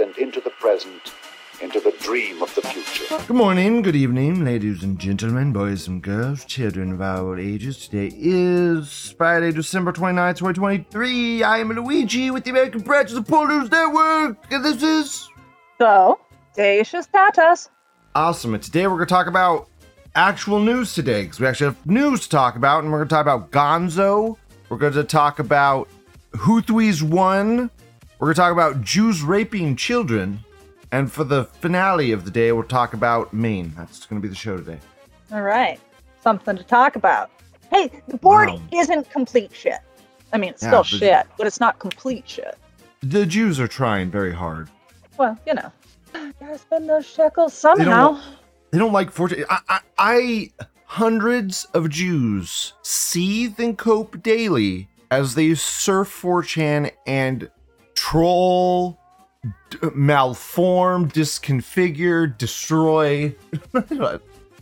out of the past and into the present, into the dream of the future. Good morning, good evening, ladies and gentlemen, boys and girls, children of all ages. Today is Friday, December 29th, 2023. I am Luigi with the American Branch of the Pol News Network, and this is So, Dacious Tatas. awesome. And today we're going to talk about actual news today, because we actually have news to talk about, and we're going to talk about Gonzo. We're going to talk about Houthis 1. We're going to talk about Jews raping children. And for the finale of the day, we'll talk about Maine. That's going to be the show today. All right. Something to talk about. Hey, the board Wow. isn't complete shit. I mean, it's Yeah, still but- shit, but it's not complete shit. The Jews are trying very hard. Well, you know. Gotta spend those shekels somehow. They don't like fortune. I, I, I hundreds of Jews seethe and cope daily as they surf 4chan and troll, d- malform, disconfigure, destroy.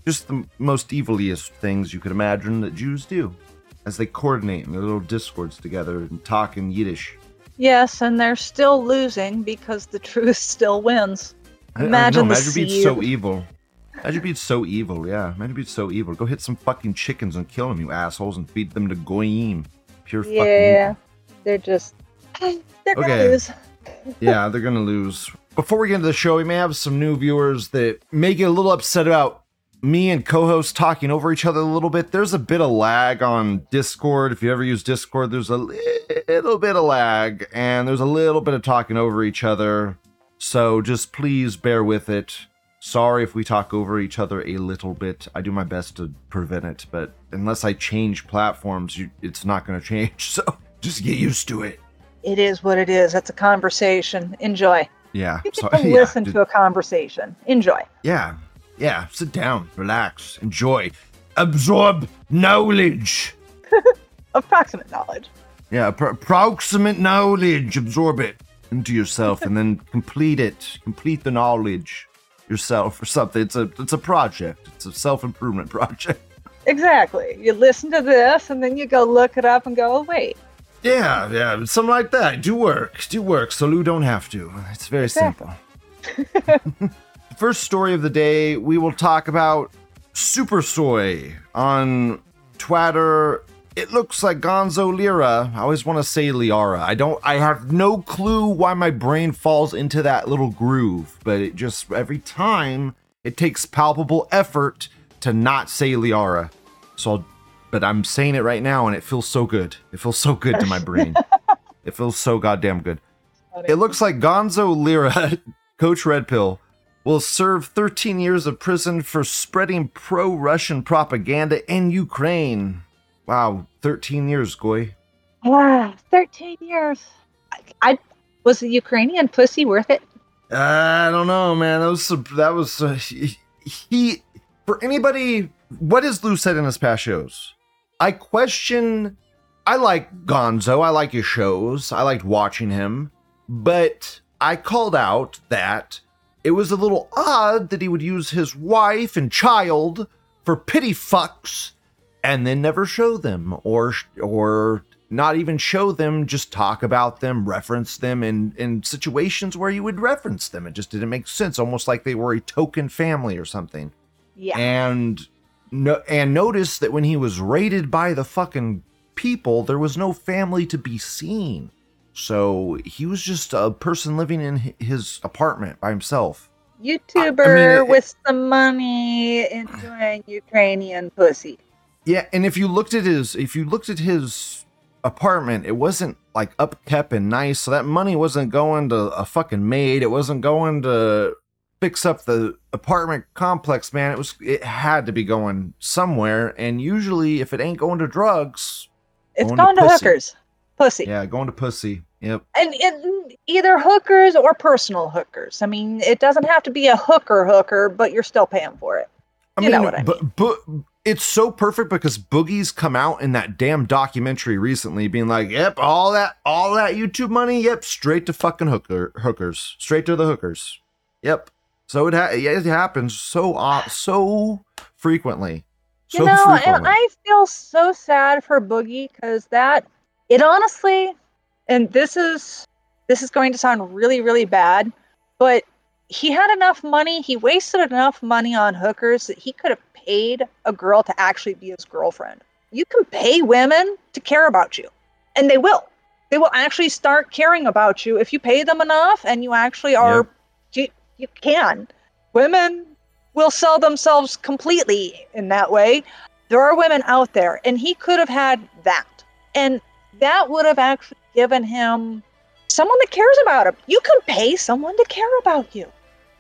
Just the most eviliest things you could imagine that Jews do as they coordinate in their little discords together and talk in Yiddish. Yes, and they're still losing because the truth still wins. I- I Imagine imagine being so evil. Imagine being so evil, yeah. Imagine being so evil. Go hit some fucking chickens and kill them, you assholes, and feed them to goyim. Pure fucking Yeah, they're just. They're gonna Okay. lose. Yeah, they're gonna lose. Before we get into the show, we may have some new viewers that may get a little upset about me and co-host talking over each other a little bit. There's a bit of lag on Discord. If you ever use Discord, there's a little bit of lag, and there's a little bit of talking over each other. So just please bear with it. Sorry if we talk over each other a little bit. I do my best to prevent it, but unless I change platforms, you, it's not going to change. So just get used to it. It is what it is. That's a conversation. Enjoy. Yeah. You so- yeah, listen to a conversation. Enjoy. Yeah, yeah. Sit down, relax, enjoy, absorb knowledge. Approximate knowledge. Yeah, pro- approximate knowledge. Absorb it into yourself, and then complete it. Complete the knowledge yourself or something. It's a it's a project. It's a self improvement project. Exactly. You listen to this and then you go look it up and go, oh, wait. Yeah, yeah, something like that. Do work, do work, so you don't have to. It's very simple. First story of the day, we will talk about Super Soy on Twitter. It looks like Gonzo Lira. I always want to say Liara. I don't. I have no clue why my brain falls into that little groove, but it just every time it takes palpable effort to not say Liara. So, I'll, but I'm saying it right now, and it feels so good. It feels so good to my brain. it feels so goddamn good. It looks like Gonzo Lira, Coach Red Pill, will serve 13 years of prison for spreading pro Russian propaganda in Ukraine. Wow, 13 years, Goy. Ah, 13 years. I, I was the Ukrainian pussy worth it? I don't know, man. That was that was uh, he, he for anybody. What has Lou said in his past shows? I question. I like Gonzo. I like his shows. I liked watching him, but I called out that it was a little odd that he would use his wife and child for pity fucks and then never show them or or not even show them just talk about them reference them in in situations where you would reference them it just didn't make sense almost like they were a token family or something Yeah. and no and notice that when he was raided by the fucking people there was no family to be seen so he was just a person living in his apartment by himself YouTuber it- with some money enjoying Ukrainian pussy. Yeah, and if you looked at his if you looked at his apartment, it wasn't like upkept and nice. So that money wasn't going to a fucking maid. It wasn't going to fix up the apartment complex, man. It was it had to be going somewhere. And usually if it ain't going to drugs, It's Going to to, pussy. hookers. Pussy. yeah, going to pussy. Yep. And it, either hookers or personal hookers. I mean, it doesn't have to be a hooker hooker, but you're still paying for it. I You mean, know what I but, but it's so perfect because Boogie's come out in that damn documentary recently, being like, "Yep, all that, all that YouTube money, yep, straight to fucking hooker hookers, straight to the hookers." Yep. So it ha- it happens so uh, so frequently. So you know, and. I feel so sad for Boogie because that it honestly, and this is this is going to sound really, really bad, but he had enough money, he wasted enough money on hookers that he could have paid a girl to actually be his girlfriend. You can pay women to care about you, and they will. They will actually start caring about you if you pay them enough and you actually are, you, you can. Women will sell themselves completely in that way. There are women out there, and he could have had that. And that would have actually given him someone that cares about him. You can pay someone to care about you.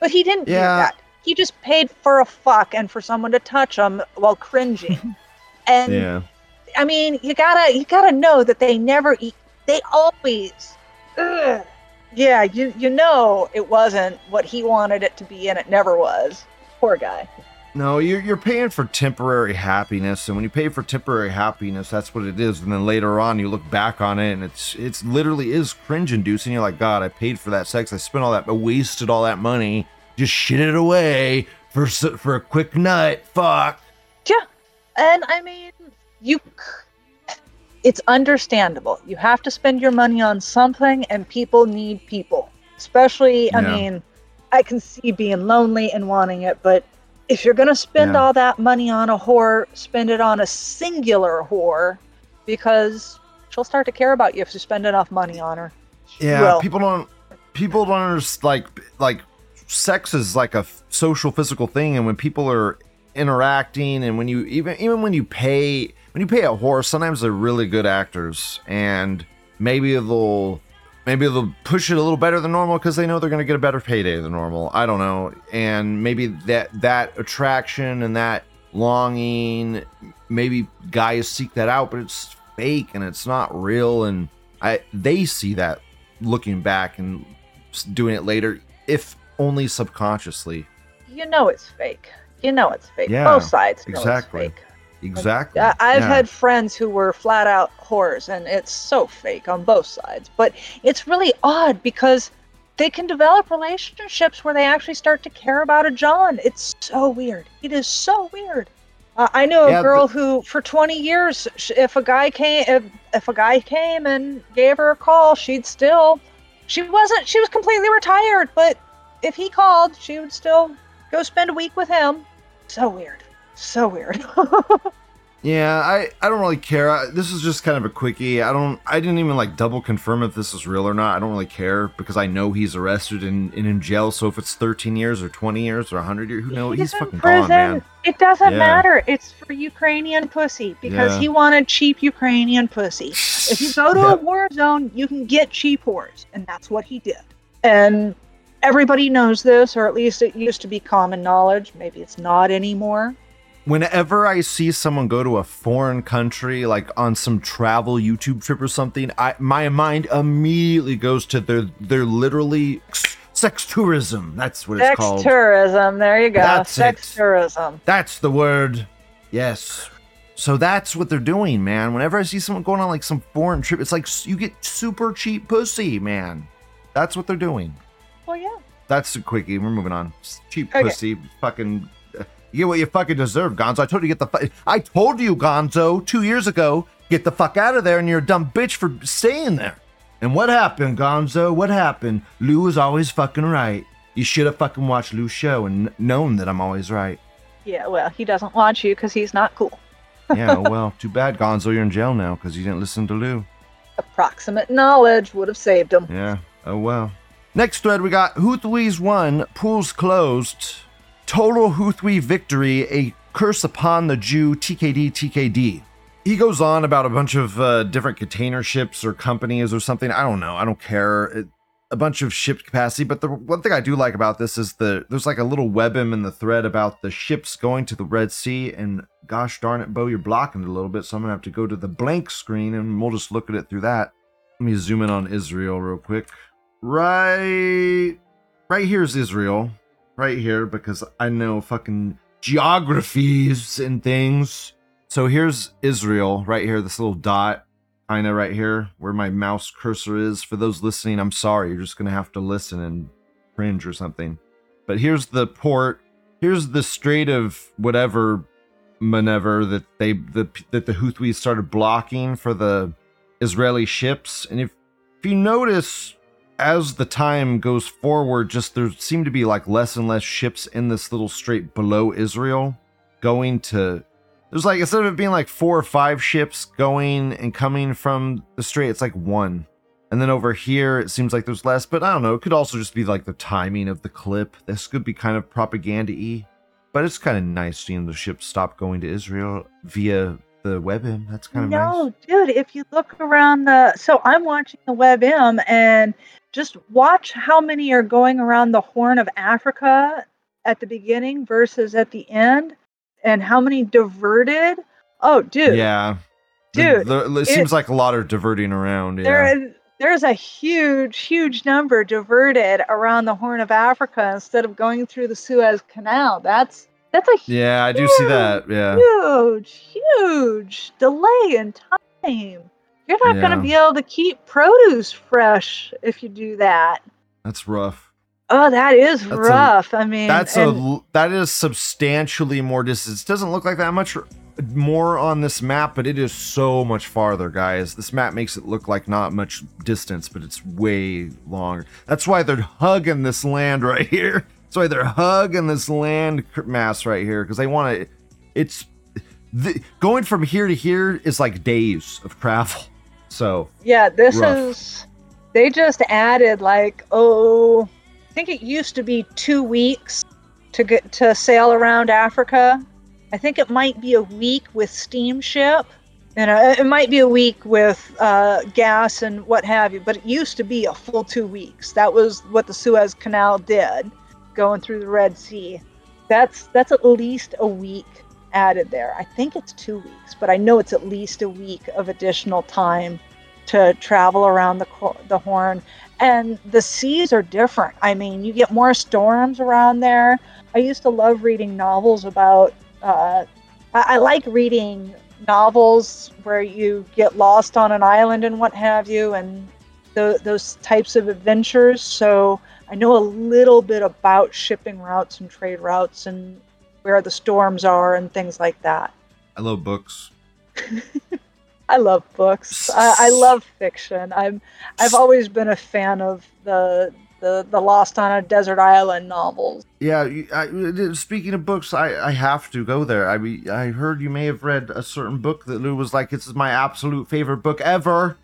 But he didn't do that. He just paid for a fuck and for someone to touch him while cringing. and Yeah. I mean, you gotta you gotta know that they never eat. They always, ugh. Yeah. You you know it wasn't what he wanted it to be, and it never was. Poor guy. No, you're you're paying for temporary happiness, and when you pay for temporary happiness, that's what it is. And then later on, you look back on it, and it's it's literally is cringe inducing. You're like, God, I paid for that sex, I spent all that, I wasted all that money, just shit it away for for a quick nut. Fuck. Yeah, and I mean, you. It's understandable. You have to spend your money on something, and people need people. Especially, I Yeah. mean, I can see being lonely and wanting it, but if you're gonna spend Yeah. all that money on a whore, spend it on a singular whore, because she'll start to care about you if you spend enough money on her. She Yeah, will. people don't people don't understand like like sex is like a f- social physical thing and when people are interacting and when you even even when you pay when you pay a horse sometimes they're really good actors and maybe they'll maybe they'll push it a little better than normal because they know they're going to get a better payday than normal i don't know and maybe that that attraction and that longing maybe guys seek that out but it's fake and it's not real and i they see that looking back and doing it later if only subconsciously You know it's fake. You know it's fake. Yeah, Both sides know exactly. it's fake. Exactly I- I've Yeah. had friends who were flat out whores, and it's so fake on both sides. But it's really odd because they can develop relationships where they actually start to care about a John. It's so weird. It is so weird. Uh, I knew a Yeah, girl who, for 20 years, if a guy came, if, if a guy came and gave her a call, she'd still. She wasn't. She was completely retired, but if he called, she would still go spend a week with him. So weird. So weird. Yeah, I, I don't really care. I, this is just kind of a quickie. I don't I didn't even like double confirm if this is real or not. I don't really care because I know he's arrested and, and in jail. So if it's 13 years or 20 years or 100 years, who knows? He's in fucking prison. gone, man. It doesn't Yeah. matter. It's for Ukrainian pussy because Yeah. he wanted cheap Ukrainian pussy. If you go to Yeah. a war zone, you can get cheap whores, and that's what he did. And everybody knows this, or at least it used to be common knowledge. Maybe it's not anymore. Whenever I see someone go to a foreign country, like on some travel YouTube trip or something, I my mind immediately goes to their they're literally sex tourism. That's what it's Sex called. tourism. There you go. That's Sex it. tourism. That's the word. Yes. So that's what they're doing, man. Whenever I see someone going on like some foreign trip, it's like you get super cheap pussy, man. That's what they're doing. Well, yeah. That's a quickie. We're moving on. Cheap Okay. pussy, fucking. You get what you fucking deserve, Gonzo. I told you get the. Fu- I told you, Gonzo, two years ago, get the fuck out of there, and you're a dumb bitch for staying there. And what happened, Gonzo? What happened? Lou was always fucking right. You should have fucking watched Lou's show and known that I'm always right. Yeah. Well, he doesn't want you because he's not cool. Yeah, well, too bad, Gonzo. You're in jail now because you didn't listen to Lou. Approximate knowledge would have saved him. Yeah. Oh well. Next thread we got Houthis won, pools closed. Total Houthi victory, a curse upon the Jew, TKD, TKD. He goes on about a bunch of uh, different container ships or companies or something. I don't know. I don't care. It, a bunch of ship capacity. But the one thing I do like about this is the there's like a little webm in the thread about the ships going to the Red Sea. And gosh darn it, Bo, you're blocking it a little bit. So I'm gonna have to go to the blank screen and we'll just look at it through that. Let me zoom in on Israel real quick. Right, right here's Israel. Right here because I know fucking geographies and things. So here's Israel right here. This little dot, kind of right here where my mouse cursor is. For those listening, I'm sorry. You're just gonna have to listen and cringe or something. But here's the port. Here's the Strait of whatever, whenever that they the that the Houthis started blocking for the Israeli ships. And if if you notice, as the time goes forward, just there seem to be like less and less ships in this little strait below Israel going to. There's like instead of it being like four or five ships going and coming from the strait, it's like one. And then over here, it seems like there's less, but I don't know. It could also just be like the timing of the clip. This could be kind of propaganda y. But it's kind of nice seeing the ships stop going to Israel via the WebM. That's kind of no, nice. dude, if you look around the so I'm watching the WebM and just watch how many are going around the Horn of Africa at the beginning versus at the end and how many diverted. Oh, dude. Yeah. Dude, The- the- it, seems like a lot are diverting around. Yeah. There is there's a huge, huge number diverted around the Horn of Africa instead of going through the Suez Canal. That's that's a huge, yeah, I do see that. Yeah. huge, huge delay in time. You're not going to be able to keep produce fresh if you do that. That's rough. Oh, that is That's rough. I mean, That's and- a that is substantially more distance. It Doesn't look like that much more on this map, but it is so much farther, guys. This map makes it look like not much distance, but it's way longer. That's why they're hugging this land right here. That's why they're hugging this land mass right here because they want to. It's the, going from here to here is like days of travel. So Yeah, this Rough. is. They just added like oh, I think it used to be two weeks to get to sail around Africa. I think it might be a week with steamship, and uh, it might be a week with uh, gas and what have you. But it used to be a full two weeks. That was what the Suez Canal did, going through the Red Sea. That's that's at least a week added there. I think it's two weeks, but I know it's at least a week of additional time to travel around the the Horn. And the seas are different. I mean, you get more storms around there. I used to love reading novels about. Uh, I, I like reading novels where you get lost on an island and what have you, and tho- those types of adventures. So I know a little bit about shipping routes and trade routes and where the storms are and things like that. I love books. I love books. I, I love fiction. I'm I've always been a fan of the the the Lost on a Desert Island novels. Yeah, I, speaking of books, I, I have to go there. I mean, I heard you may have read a certain book that Lou was like, "This is my absolute favorite book ever."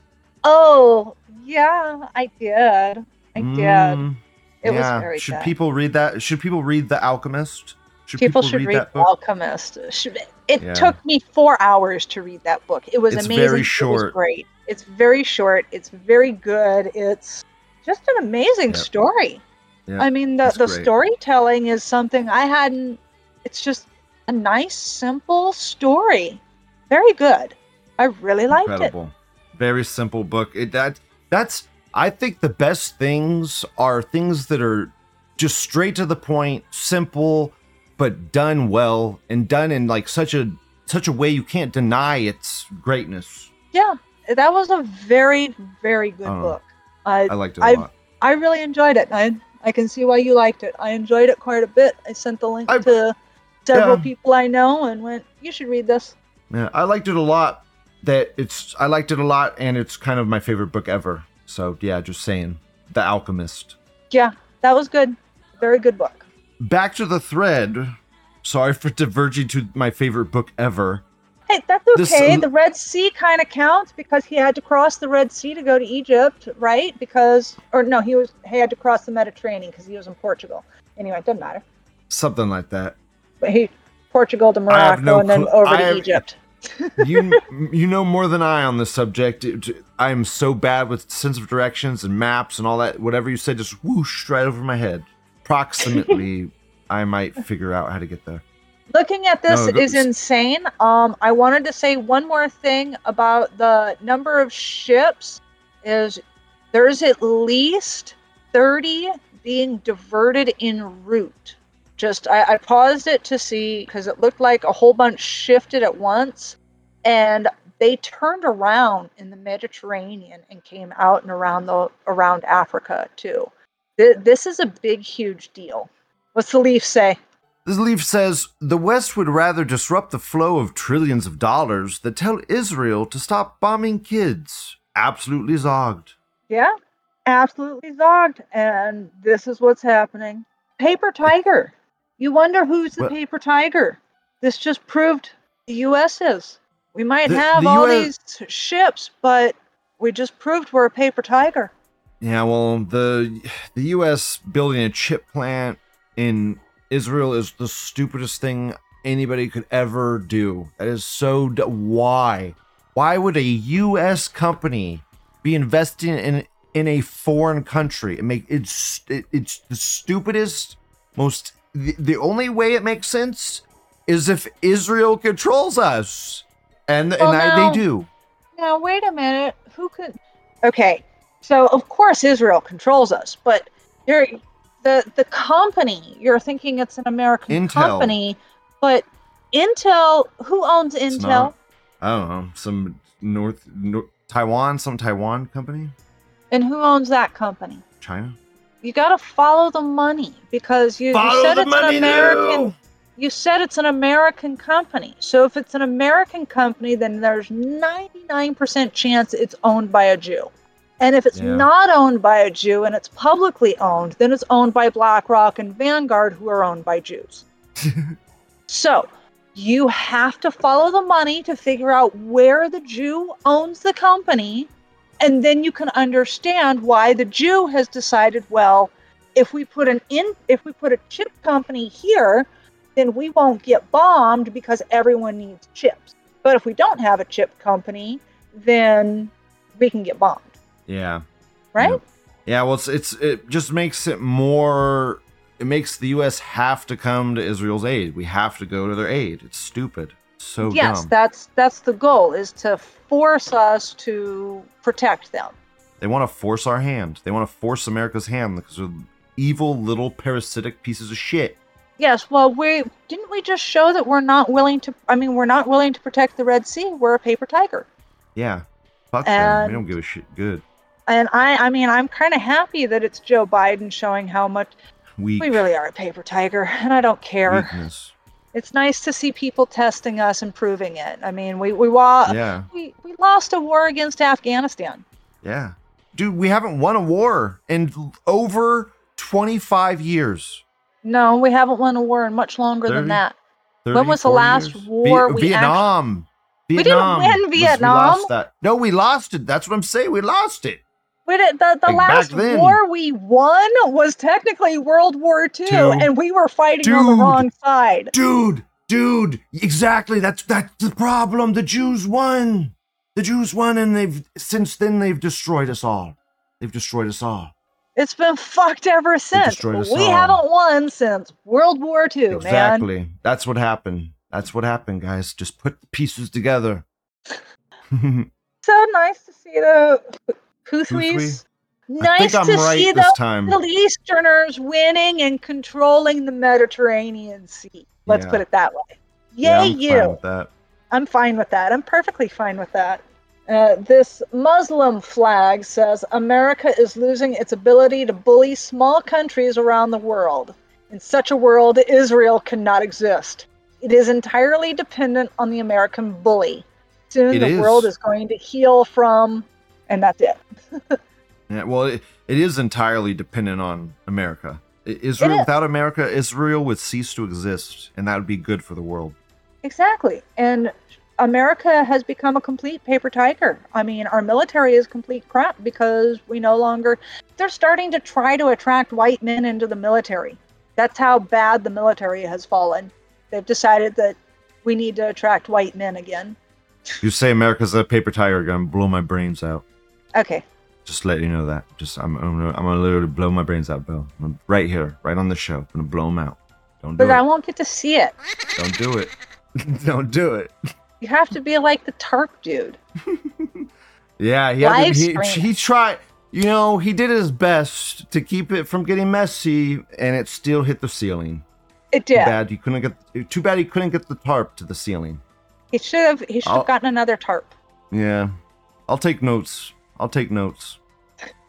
Oh yeah, I did. I did. Mm. It yeah. was very Should people read that? Should people read The Alchemist? Should People should read that book? Alchemist. Should- It Yeah. took me four hours to read that book. It was It's amazing. very It was great. It's very short. It's very good. It's just an amazing Yep. story. Yep, I mean, the that's the great. storytelling is something I hadn't. It's just a nice, simple story. Very good. I really liked it. Very simple book. It that that's I think the best things are things that are just straight to the point, simple, but done well and done in like such a such a way you can't deny its greatness. Yeah, that was a very, very good Oh, book. I I liked it a I- lot. I really enjoyed it. I I can see why you liked it. I enjoyed it quite a bit. I sent the link I- to several Yeah. people I know and went, "You should read this." Yeah, I liked it a lot. That it's I liked it a lot, and it's kind of my favorite book ever. So yeah, just saying, The Alchemist. Yeah, that was good. Very good book. Back to the thread. Sorry for diverging to my favorite book ever. Hey, that's This- okay. the Red Sea kind of counts because he had to cross the Red Sea to go to Egypt, right? Because, or no, he was he had to cross the Mediterranean because he was in Portugal. Anyway, it doesn't matter. Something like that. But he Portugal to Morocco no and then cl- over to have- Egypt. You you know more than I on this subject. I am so bad with sense of directions and maps and all that. Whatever you said just whoosh right over my head. Approximately, I might figure out how to get there. Looking at this No, is insane. Um, I wanted to say one more thing about the number of ships. Is there's at least thirty being diverted en route. Just I, I paused it to see because it looked like a whole bunch shifted at once, and they turned around in the Mediterranean and came out and around the around Africa too. Th- This is a big, huge deal. What's the leaf say? This leaf says the West would rather disrupt the flow of trillions of dollars than tell Israel to stop bombing kids. Absolutely zogged. Yeah. absolutely zogged, and this is what's happening. Paper tiger. You wonder who's the What- paper tiger. This just proved the U.S. is. We might The- have the all US these ships, but we just proved we're a paper tiger. Yeah, well, the the U.S. building a chip plant in Israel is the stupidest thing anybody could ever do. That is so. D- why? Why would a U.S. company be investing in in a foreign country? It make it's it, it's the stupidest, most. The, the only way it makes sense is if Israel controls us, and Well, and I, they do. Now, wait a minute. Who could? Okay, so of course Israel controls us, but you're the the company. You're thinking it's an American Intel. company, but Intel. Who owns It's Intel? not. I don't know. Some North, Nor Taiwan, some Taiwan company, And who owns that company? China. You got to follow the money because you, you said it's an American. You said it's an American company. So if it's an American company, then there's 99% chance it's owned by a Jew. And if it's Yeah. not owned by a Jew and it's publicly owned, then it's owned by BlackRock and Vanguard, who are owned by Jews. so you have to follow the money to figure out where the Jew owns the company. And then you can understand why the Jew has decided, well, if we put an in if we put a chip company here, then we won't get bombed because everyone needs chips. But if we don't have a chip company, then we can get bombed, Yeah. right? Yep. Yeah. Well, it's it's it just makes it more. It makes the U.S. have to come to Israel's aid. We have to go to their aid. It's stupid. So yes, dumb. that's that's the goal is to force us to protect them. they want to force our hand. They want to force America's hand because they're evil little parasitic pieces of shit. Yes, well, we didn't we just show that we're not willing to. I mean, we're not willing to protect the Red Sea. We're a paper tiger. Yeah. Fuck them. We don't give a shit. Good. And I, I mean, I'm kind of happy that it's Joe Biden showing how much Weak. we really are a paper tiger, and I don't care. Weakness. It's nice to see people testing us and proving it. I mean, we we wa- Yeah. we, we lost a war against Afghanistan. Yeah. Dude, we haven't won a war in over 25 years. No, we haven't won a war in much longer 30? than that. 30, was the last years? war Vi- we Vietnam. We didn't Vietnam win was- we Vietnam. lost that. No, we lost it. That's what I'm saying. We lost it. We did, the the Like, last then- war we won was technically World War II, Two. and we were fighting on the wrong side. Dude, dude, exactly. That's that's the problem. The Jews won. The Jews won and they've since then they've destroyed us all. They've destroyed us all. It's been fucked ever since. we all. haven't won since World War II, man. exactly. That's what happened. That's what happened, guys. Just put the pieces together. So nice to see the I Nice to right see the. Middle Easterners winning and controlling the Mediterranean Sea. Let's Yeah. put it that way. Yay, yeah, I'm you! fine with that. I'm fine with that. I'm perfectly fine with that. Uh, this Muslim flag says America is losing its ability to bully small countries around the world. In such a world, Israel cannot exist. It is entirely dependent on the American bully. Soon It the is. world is going to heal from, and that's it. Yeah, well, it, it is entirely dependent on America. Israel is. without America, Israel would cease to exist, and that would be good for the world. Exactly. And America has become a complete paper tiger. I mean, our military is complete crap because we no longer. They're starting to try to attract white men into the military. That's how bad the military has fallen. They've decided that we need to attract white men again. You say America's a paper tiger, gonna blow my brains out. Okay. Just let you know that. Just I'm I'm gonna, I'm gonna literally blow my brains out, Bill. I'm right here, right on the show. I'm gonna blow them out. Don't do But I won't get to see it. Don't do it. Don't do it. You have to be like the tarp dude. Yeah, he, had to- he, he tried. You know, he did his best to keep it from getting messy, and it still hit the ceiling. It did. Too bad he couldn't get. Too bad he couldn't get the tarp to the ceiling. He should have. He should have gotten another tarp. Yeah, I'll take notes. I'll take notes.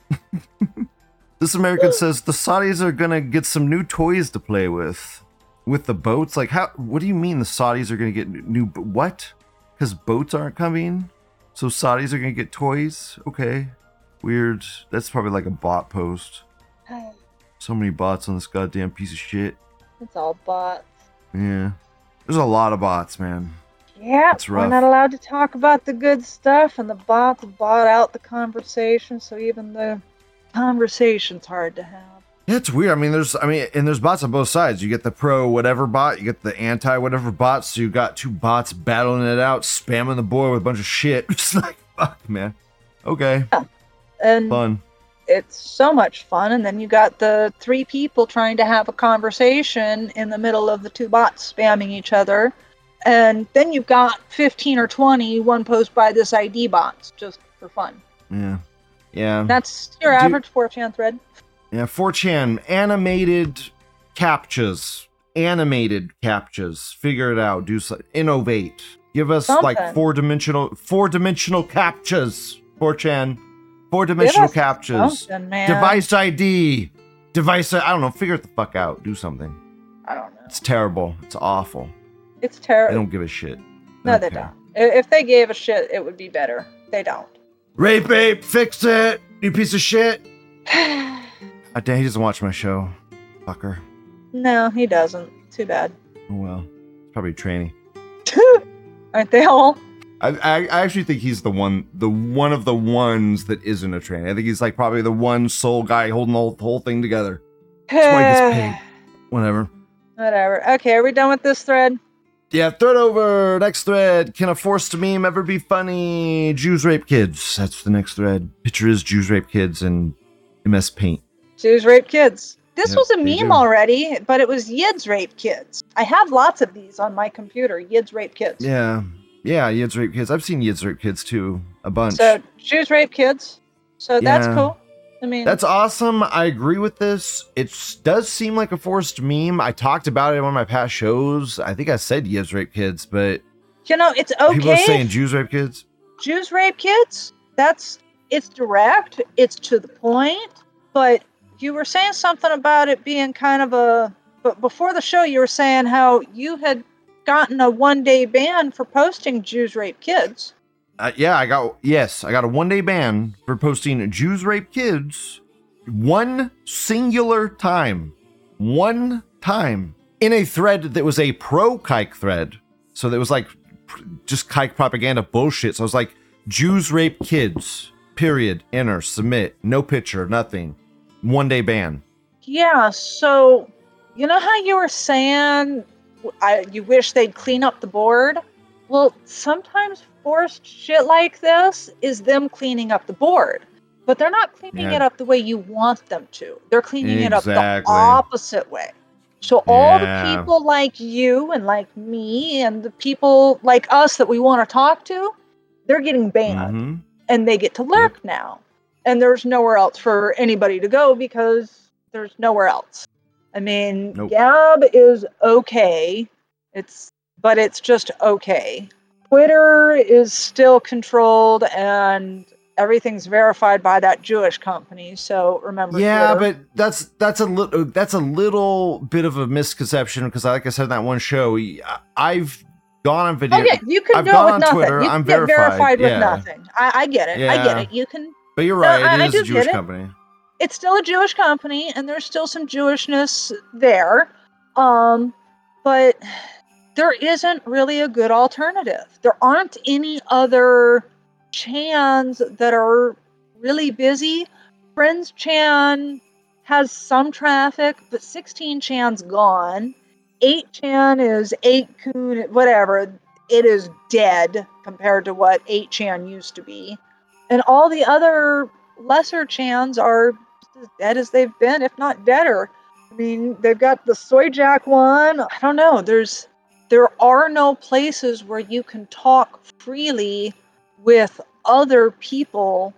this American says the Saudis are gonna get some new toys to play with, with the boats. Like, how? What do you mean the Saudis are gonna get new? What? Because boats aren't coming, so Saudis are gonna get toys. Okay, Weird. That's probably like a bot post. So many bots on this goddamn piece of shit. It's all bots. Yeah. There's a lot of bots, man. Yeah, we're not allowed to talk about the good stuff, and the bots bought out the conversation, so even the conversation's hard to have. Yeah, it's weird. I mean, there's, I mean, and there's bots on both sides. You get the pro whatever bot, you get the anti whatever bot. So you got two bots battling it out, spamming the boy with a bunch of shit. It's like, fuck, man. Okay, And fun. it's so much fun. And then you got the three people trying to have a conversation in the middle of the two bots spamming each other. And then you've got 15 or 20 one post by this ID bots just for fun. Yeah, yeah, That's your average 4chan thread. yeah. 4chan animated captures, animated captures. Figure it out. Do so, innovate. Give us like four dimensional, four dimensional captures. 4chan, four dimensional us captures. Device ID. Device. I don't know. Figure it the fuck out. Do something. I don't know. It's terrible. It's awful. It's terrible. They don't give a shit. No, they don't. If they gave a shit, it would be better. They don't. Rape ape, fix it. You piece of shit. I damn, he doesn't watch my show. Fucker. no, he doesn't. Too bad. Oh well. It's probably training. Aren't they all? I, I I actually think he's the one the one of the ones that isn't a trainee. I think he's like probably the one sole guy holding the whole, the whole thing together. why he gets paid. Whatever. Whatever. Okay, are we done with this thread? Yeah, thread over. Next thread. Can a forced meme ever be funny? Jews rape kids. That's the next thread. Picture is Jews rape kids and MS Paint. Jews rape kids. This Yep, was a meme do. already, but it was Yids rape kids. I have lots of these on my computer. Yids rape kids. Yeah. Yeah, Yids rape kids. I've seen Yids rape kids too. A bunch. So Jews rape kids. So that's Yeah. cool. I mean, That's awesome. I agree with this. It does seem like a forced meme. I talked about it in one of my past shows. I think I said Yids rape kids, but you know, it's okay. people are saying Jews rape kids. Jews rape kids. That's it's direct, it's to the point, but you were saying something about it being kind of a but before the show you were saying how you had gotten a one day ban for posting Jews rape kids. Uh, yeah, I got yes, I got a one day ban for posting Jews rape kids one singular time, one time in a thread that was a pro kike thread. So that was like just kike propaganda bullshit. So I was like Jews rape kids. Period. Enter. Submit. No picture. Nothing. One day ban. Yeah, so you know how you were saying I, you wish they'd clean up the board? Well, sometimes forced shit like this is them cleaning up the board, but they're not cleaning Yeah. it up the way you want them to. They're cleaning it up the opposite way. So all Yeah. the people like you and like me and the people like us that we want to talk to, they're getting banned Mhm. and they get to lurk now. And there's nowhere else for anybody to go because there's nowhere else. I mean, Nope. Gab is okay. It's but it's just okay. Twitter is still controlled and everything's verified by that Jewish company. So remember Yeah, Twitter. but that's that's a little that's a little bit of a misconception because, like I said in that one show, I- I've gone on video. Oh yeah, you can I've do gone it with on nothing. Twitter, You I'm get verified, verified, with yeah. nothing. I, I get it. I get it. You can But you're No, right; I- I it is do a Jewish company. it's still a Jewish company and there's still some Jewishness there. Um, but there isn't really a good alternative. There aren't any other chans that are really busy. Friends Chan has some traffic, but 16 Chan's gone. 8 Chan is 8 Kun, whatever. It is dead compared to what 8 Chan used to be. And all the other lesser Chans are as dead as they've been, if not deader. I mean, they've got the Soyjak one. I don't know. There's there are no places where you can talk freely with other people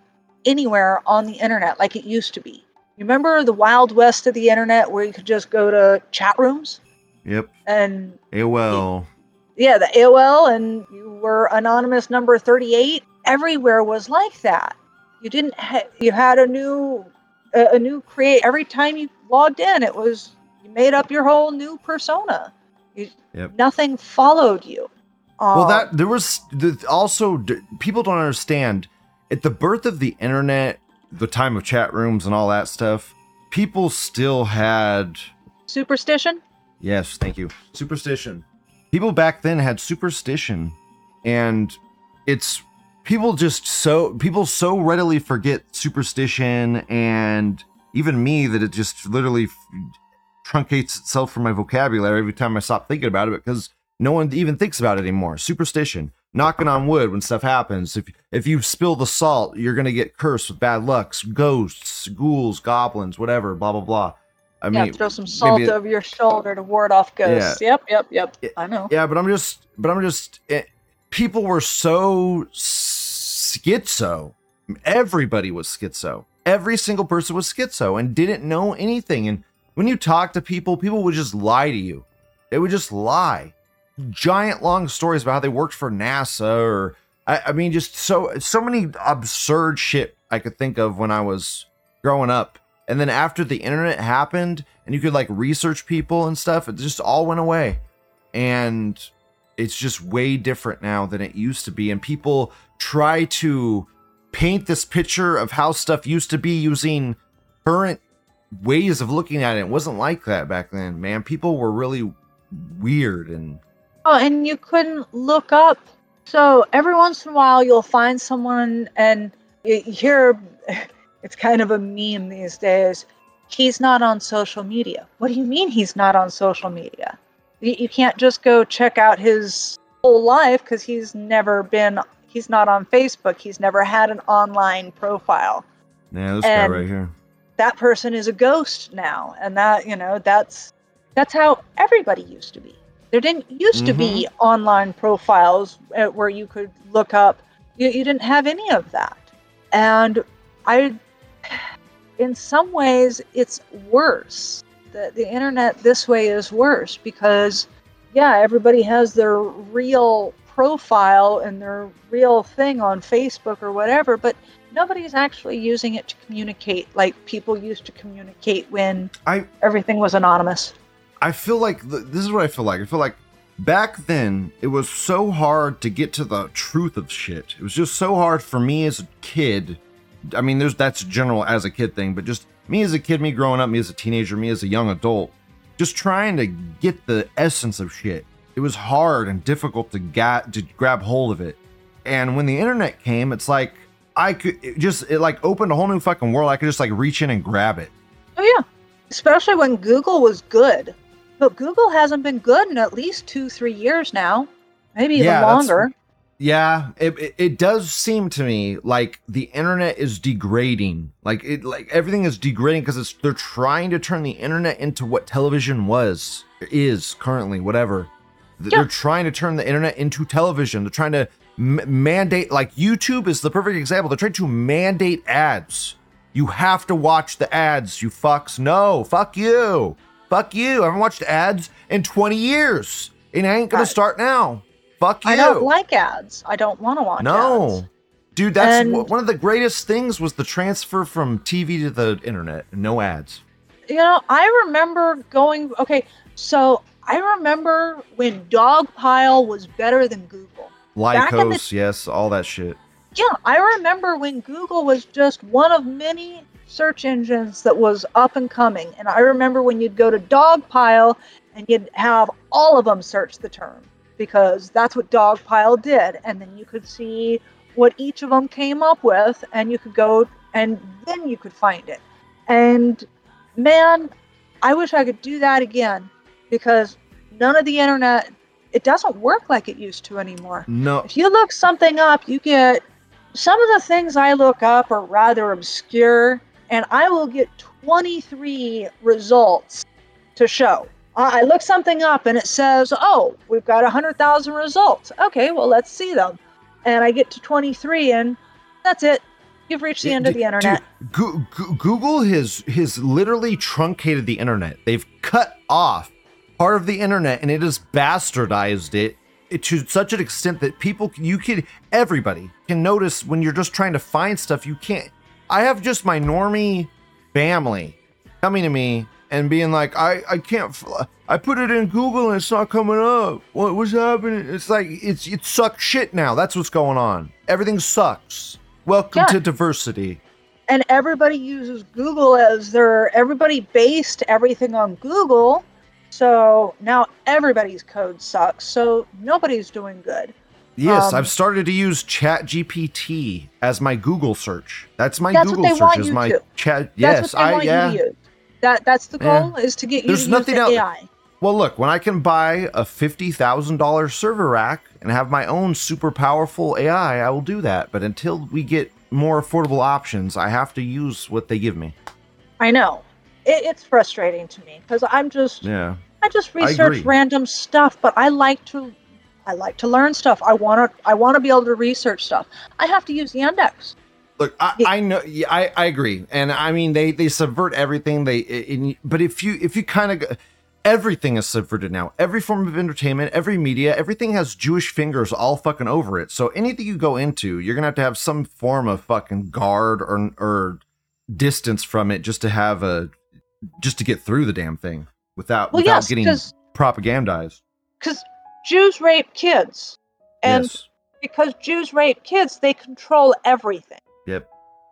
anywhere on the internet like it used to be. You remember the wild west of the internet where you could just go to chat rooms Yep. and AOL. yeah, the AOL and you were anonymous number 38. Everywhere was like that. You didn't ha- you had a new a, a new create every time you logged in it was you made up your whole new persona. You, Yep. Nothing followed you. Well, Um, that there was the, also d- people don't understand. At the birth of the internet, the time of chat rooms and all that stuff, people still had Superstition? Yes, thank you. Superstition. People back then had superstition, and it's people just so people so readily forget superstition and even me that it just literally truncates itself from my vocabulary every time I stop thinking about it because no one even thinks about it anymore. Superstition, knocking on wood when stuff happens. If if you spill the salt, you're gonna get cursed with bad luck, ghosts, ghouls, goblins, whatever. Blah blah blah. I yeah, mean, throw some salt maybe- over your shoulder to ward off ghosts. Yep, yep, yep. I know. Yeah, but I'm just, but I'm just, eh, people were so schizo. Everybody was schizo. Every single person was schizo and didn't know anything. And when you talk to people, people would just lie to you. They would just lie. Giant long stories about how they worked for NASA or, I, I mean, just so, so many absurd shit I could think of when I was growing up. And then after the internet happened and you could like research people and stuff, it just all went away and it's just way different now than it used to be and people try to paint this picture of how stuff used to be using current ways of looking at it it wasn't like that back then man people were really weird and Oh, and you couldn't look up. So every once in a while, you'll find someone, and you hear it's kind of a meme these days. He's not on social media. What do you mean he's not on social media? You, you can't just go check out his whole life because he's never been. He's not on Facebook. He's never had an online profile. yeah this And- guy right here That person is a ghost now, and that you know that's that's how everybody used to be. There didn't used to be online profiles uh, where you could look up. You, you didn't have any of that, and I, in some ways, it's worse. The the internet this way is worse because, yeah, everybody has their real profile and their real thing on Facebook or whatever, but nobody's actually using it to communicate like people used to communicate when I- everything was anonymous. I feel like th- this is what I feel like. I feel like back then it was so hard to get to the truth of shit. It was just so hard for me as a kid. I mean, there's that's general as a kid thing, but just me as a kid, me growing up, me as a teenager, me as a young adult, just trying to get the essence of shit. It was hard and difficult to get to grab hold of it. And when the internet came, it's like I could it just it like opened a whole new fucking world. I could just like reach in and grab it. Oh yeah, especially when Google was good. But Google hasn't been good in at least two, three years now, maybe even Yeah, longer. Yeah, it, it it does seem to me like the internet is degrading. Like it like everything is degrading because it's they're trying to turn the internet into what television was is currently whatever. Yeah. They're trying to turn the internet into television. They're trying to m- mandate like YouTube is the perfect example. They're trying to mandate ads. You have to watch the ads, you fucks. No, fuck you. Fuck you. I haven't watched ads in 20 years. And I ain't gonna start now. Fuck you. I don't like ads. I don't want to watch No. ads. Dude, that's And- one of the greatest things was the transfer from TV to the internet. No ads. You know, I remember going. Okay, so I remember when Dogpile was better than Google. In the- Lycos, yes, all that shit. Yeah, I remember when Google was just one of many search engines that was up and coming. And I remember when you'd go to Dogpile and you'd have all of them search the term because that's what Dogpile did. And then you could see what each of them came up with and you could go and then you could find it. And man, I wish I could do that again because none of the internet, it doesn't work like it used to anymore. No, If you look something up, you get some of the things I look up are rather obscure, and I will get 23 results to show. I look something up and it says, oh, we've got 100,000 results. Okay, well, let's see them. And I get to 23, and that's it. You've reached the end of the internet. dude, Goo- Goo- Google has has literally truncated the internet. They've cut off part of the internet and it has bastardized it, to such an extent that people you can everybody can notice when you're just trying to find stuff you can't. I have just my normie family coming to me and being like, I I can't. fl- I put it in Google and it's not coming up. What what's happening? It's like it's it sucks shit now. That's what's going on. Everything sucks. Welcome Yeah. to diversity. and everybody uses Google as their everybody based everything on Google. So now everybody's code sucks. So nobody's doing good. Yes, Um, I've started to use Chat GPT as my Google search. That's my That's Google search is my to. chat. That's Yes, I yeah. you to use. That that's the Yeah. goal is to get you There's to nothing use the else- AI. Well, look, when I can buy a fifty thousand dollar server rack and have my own super powerful AI, I will do that. But until we get more affordable options, I have to use what they give me. I know. It, it's frustrating to me because I'm just Yeah. I just research agree. random stuff, but I like to I like to learn stuff. I want to I want to be able to research stuff. I have to use Yandex. Look, I, Yeah. I know, yeah, I, I agree, and I mean they they subvert everything. They, in, but if you if you kind of everything is subverted now. Every form of entertainment, every media, everything has Jewish fingers all fucking over it. So anything you go into, you're gonna have to have some form of fucking guard or or distance from it just to have a just to get through the damn thing without Well, without yes, getting because propagandized. because Jews rape kids, and yes. because Jews rape kids, they control everything. Yep.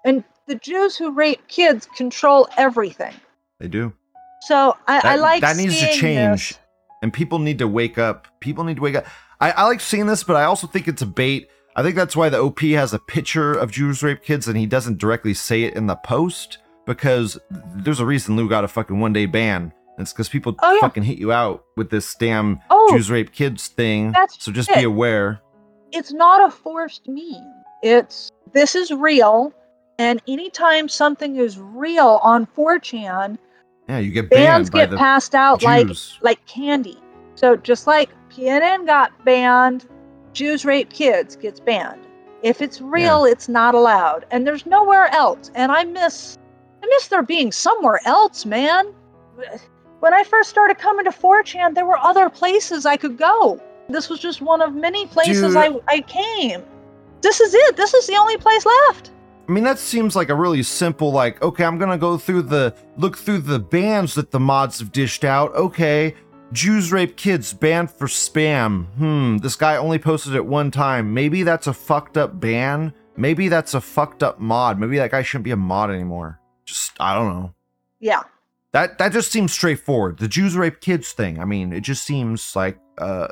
And the Jews who rape kids control everything. They do. So I, I like that needs to change. this. and people need to wake up. People need to wake up. I, I like seeing this, but I also think it's a bait. I think that's why the OP has a picture of Jews rape kids and he doesn't directly say it in the post because there's a reason Lou got a fucking one day ban. It's because people Oh, yeah. fucking hit you out with this damn Oh, Jews rape kids thing. that's So just it. be aware. it's not a forced meme. It's this is real, and anytime something is real on 4chan, Yeah, you get banned bans by get passed out like Jews. like candy. So just like PNN got banned, Jews rape kids gets banned. If it's real, it's not allowed, and there's nowhere else. And I miss, I miss there being somewhere else, man. When I first started coming to 4chan, there were other places I could go. This was just one of many places Dude. I, I came. This is it. This is the only place left. I mean, that seems like a really simple, like, okay, I'm gonna go through the look through the bans that the mods have dished out. Okay, Jews rape kids banned for spam. Hmm, this guy only posted it one time. Maybe that's a fucked up ban. Maybe that's a fucked up mod. Maybe that guy shouldn't be a mod anymore. Just I don't know. Yeah. That that just seems straightforward. The Jews rape kids thing. I mean, it just seems like uh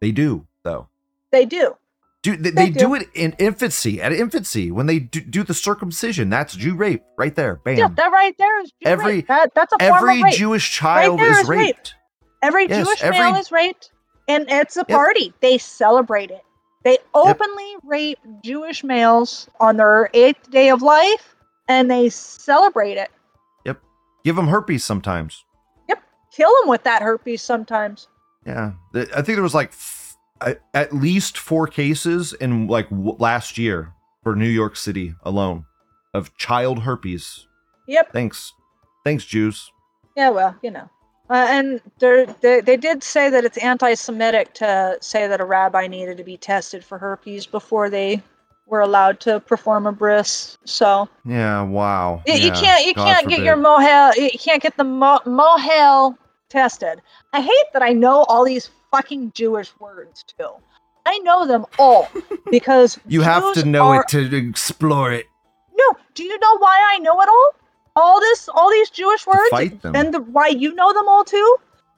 they do though. They do. Do they, They they do do. it in infancy at infancy when they do, do the circumcision? That's Jew rape right there. Bam. Yeah, that right there is Jew Every- rape. That, that's a form every of rape. Jewish child there is is rape. raped. Every Yes, Jewish every- male is raped, and it's a Yep. party. They celebrate it. They openly rape Jewish males on their eighth day of life, and they celebrate it. Yep. Give them herpes sometimes. Yep. Kill them with that herpes sometimes. Yeah, I think there was like f- at- least four cases in like w- last year for New York City alone of child herpes. Yep. Thanks, thanks, Jews. Yeah. Well, you know. Uh, and they they did say that it's anti-Semitic to say that a rabbi needed to be tested for herpes before they were allowed to perform a bris. So Yeah, wow. You, you can't you God can't get your mohel you can't get the mo- mohel tested. I hate that I know all these fucking Jewish words too. I know them all because You have to know are- it to explore it. No, do you know why I know it all? All this, all these Jewish words, fight them. and the, why you know them all too?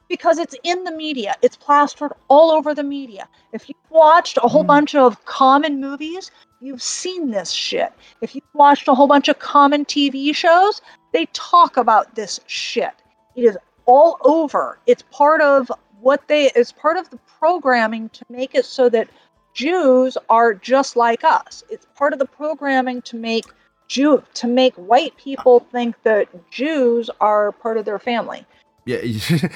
Because it's in the media. It's plastered all over the media. If you've watched a whole Mm. bunch of common movies, you've seen this shit. If you've watched a whole bunch of common TV shows, they talk about this shit. It is all over. It's part of what they. It's part of the programming to make it so that Jews are just like us. It's part of the programming to make Jew to make white people think that Jews are part of their family. Yeah,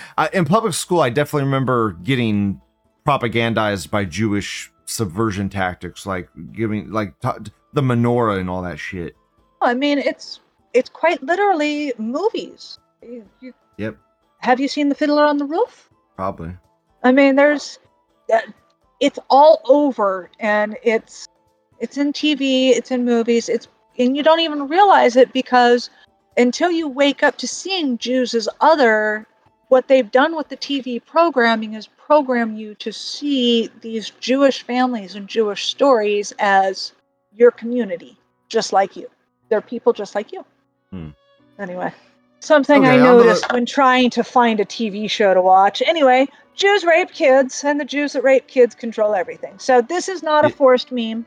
I, in public school, I definitely remember getting propagandized by Jewish subversion tactics, like giving like t- the menorah and all that shit. I mean, it's it's quite literally movies. You- you- Yep, have you seen The Fiddler on the Roof? probably. I mean, there's that. It's all over, and it's it's in TV, it's in movies, it's and you don't even realize it because until you wake up to seeing Jews as other, what they've done with the TV programming is program you to see these Jewish families and Jewish stories as your community, just like you. They're people just like you. Hmm. Anyway, something Okay, I gonna- noticed when trying to find a TV show to watch. Anyway, Jews rape kids, and the Jews that rape kids control everything. So this is not a forced meme.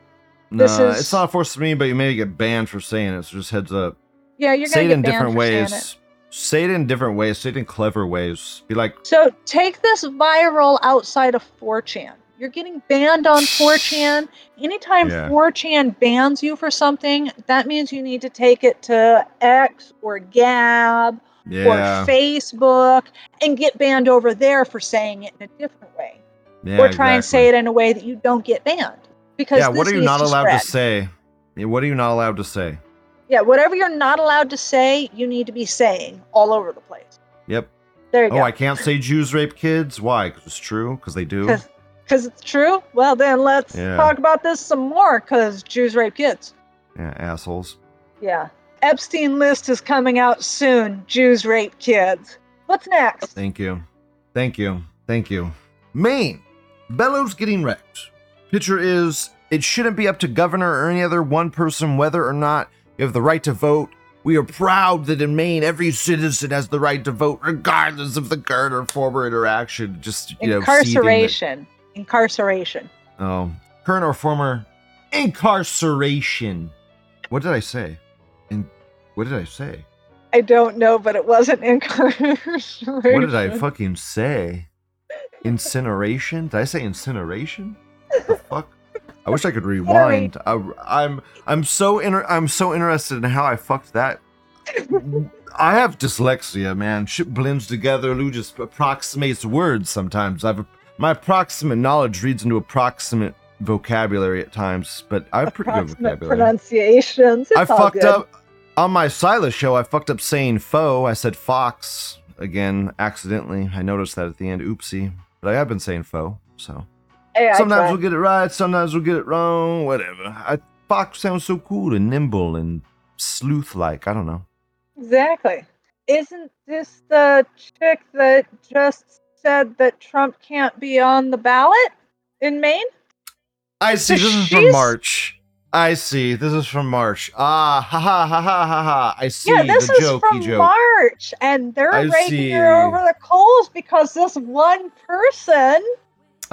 Nah, This is- it's not a forced to me, but you may get banned for saying it. So just heads up. Yeah, you're say it in different ways. Say it in different ways. Say it in clever ways. Be like, So take this viral outside of 4chan. You're getting banned on 4chan. Anytime Yeah. 4chan bans you for something, that means you need to take it to X or Gab yeah, or Facebook and get banned over there for saying it in a different way. yeah, or try and say it in a way that you don't get banned. Because Yeah, what are you not to allowed to say? What are you not allowed to say? Yeah, whatever you're not allowed to say, you need to be saying all over the place. Yep. There you Oh, go. I can't say Jews rape kids. Why? Because it's true. Because they do. Because it's true. Well, then let's Yeah. talk about this some more. Because Jews rape kids. Yeah, assholes. Yeah. Epstein list is coming out soon. Jews rape kids. What's next? Thank you. Thank you. Thank you. Maine. Bellows getting wrecked. Picture is it shouldn't be up to governor or any other one person whether or not you have the right to vote. We are proud that in Maine every citizen has the right to vote, regardless of the current or former interaction. Just you know, seething Incarceration. Incarceration. Oh, current or former incarceration. What did I say? In what did I say? I don't know, but it wasn't incarceration. What did I fucking say? Incineration? Did I say incineration? The fuck? I wish I could rewind. I, I'm I'm so inter- I'm so interested in how I fucked that. I have dyslexia, man. Shit blends together. Lou just approximates words sometimes. I've my approximate knowledge reads into approximate vocabulary at times, but I have pretty good vocabulary. pronunciations. I fucked good. up on my Silas show. I fucked up saying foe. I said fox again accidentally. I noticed that at the end. Oopsie. But I have been saying foe. So I sometimes we'll get it right. Sometimes we'll get it wrong. Whatever. I fox sounds so cool and nimble and sleuth-like. I don't know. Exactly. Isn't this the chick that just said that Trump can't be on the ballot in Maine? I see. So This is from March. I see. This is from March. Ah, ha ha ha ha ha ha. I see yeah, this the is from joke. March, and they're I raking see. her over the coals because this one person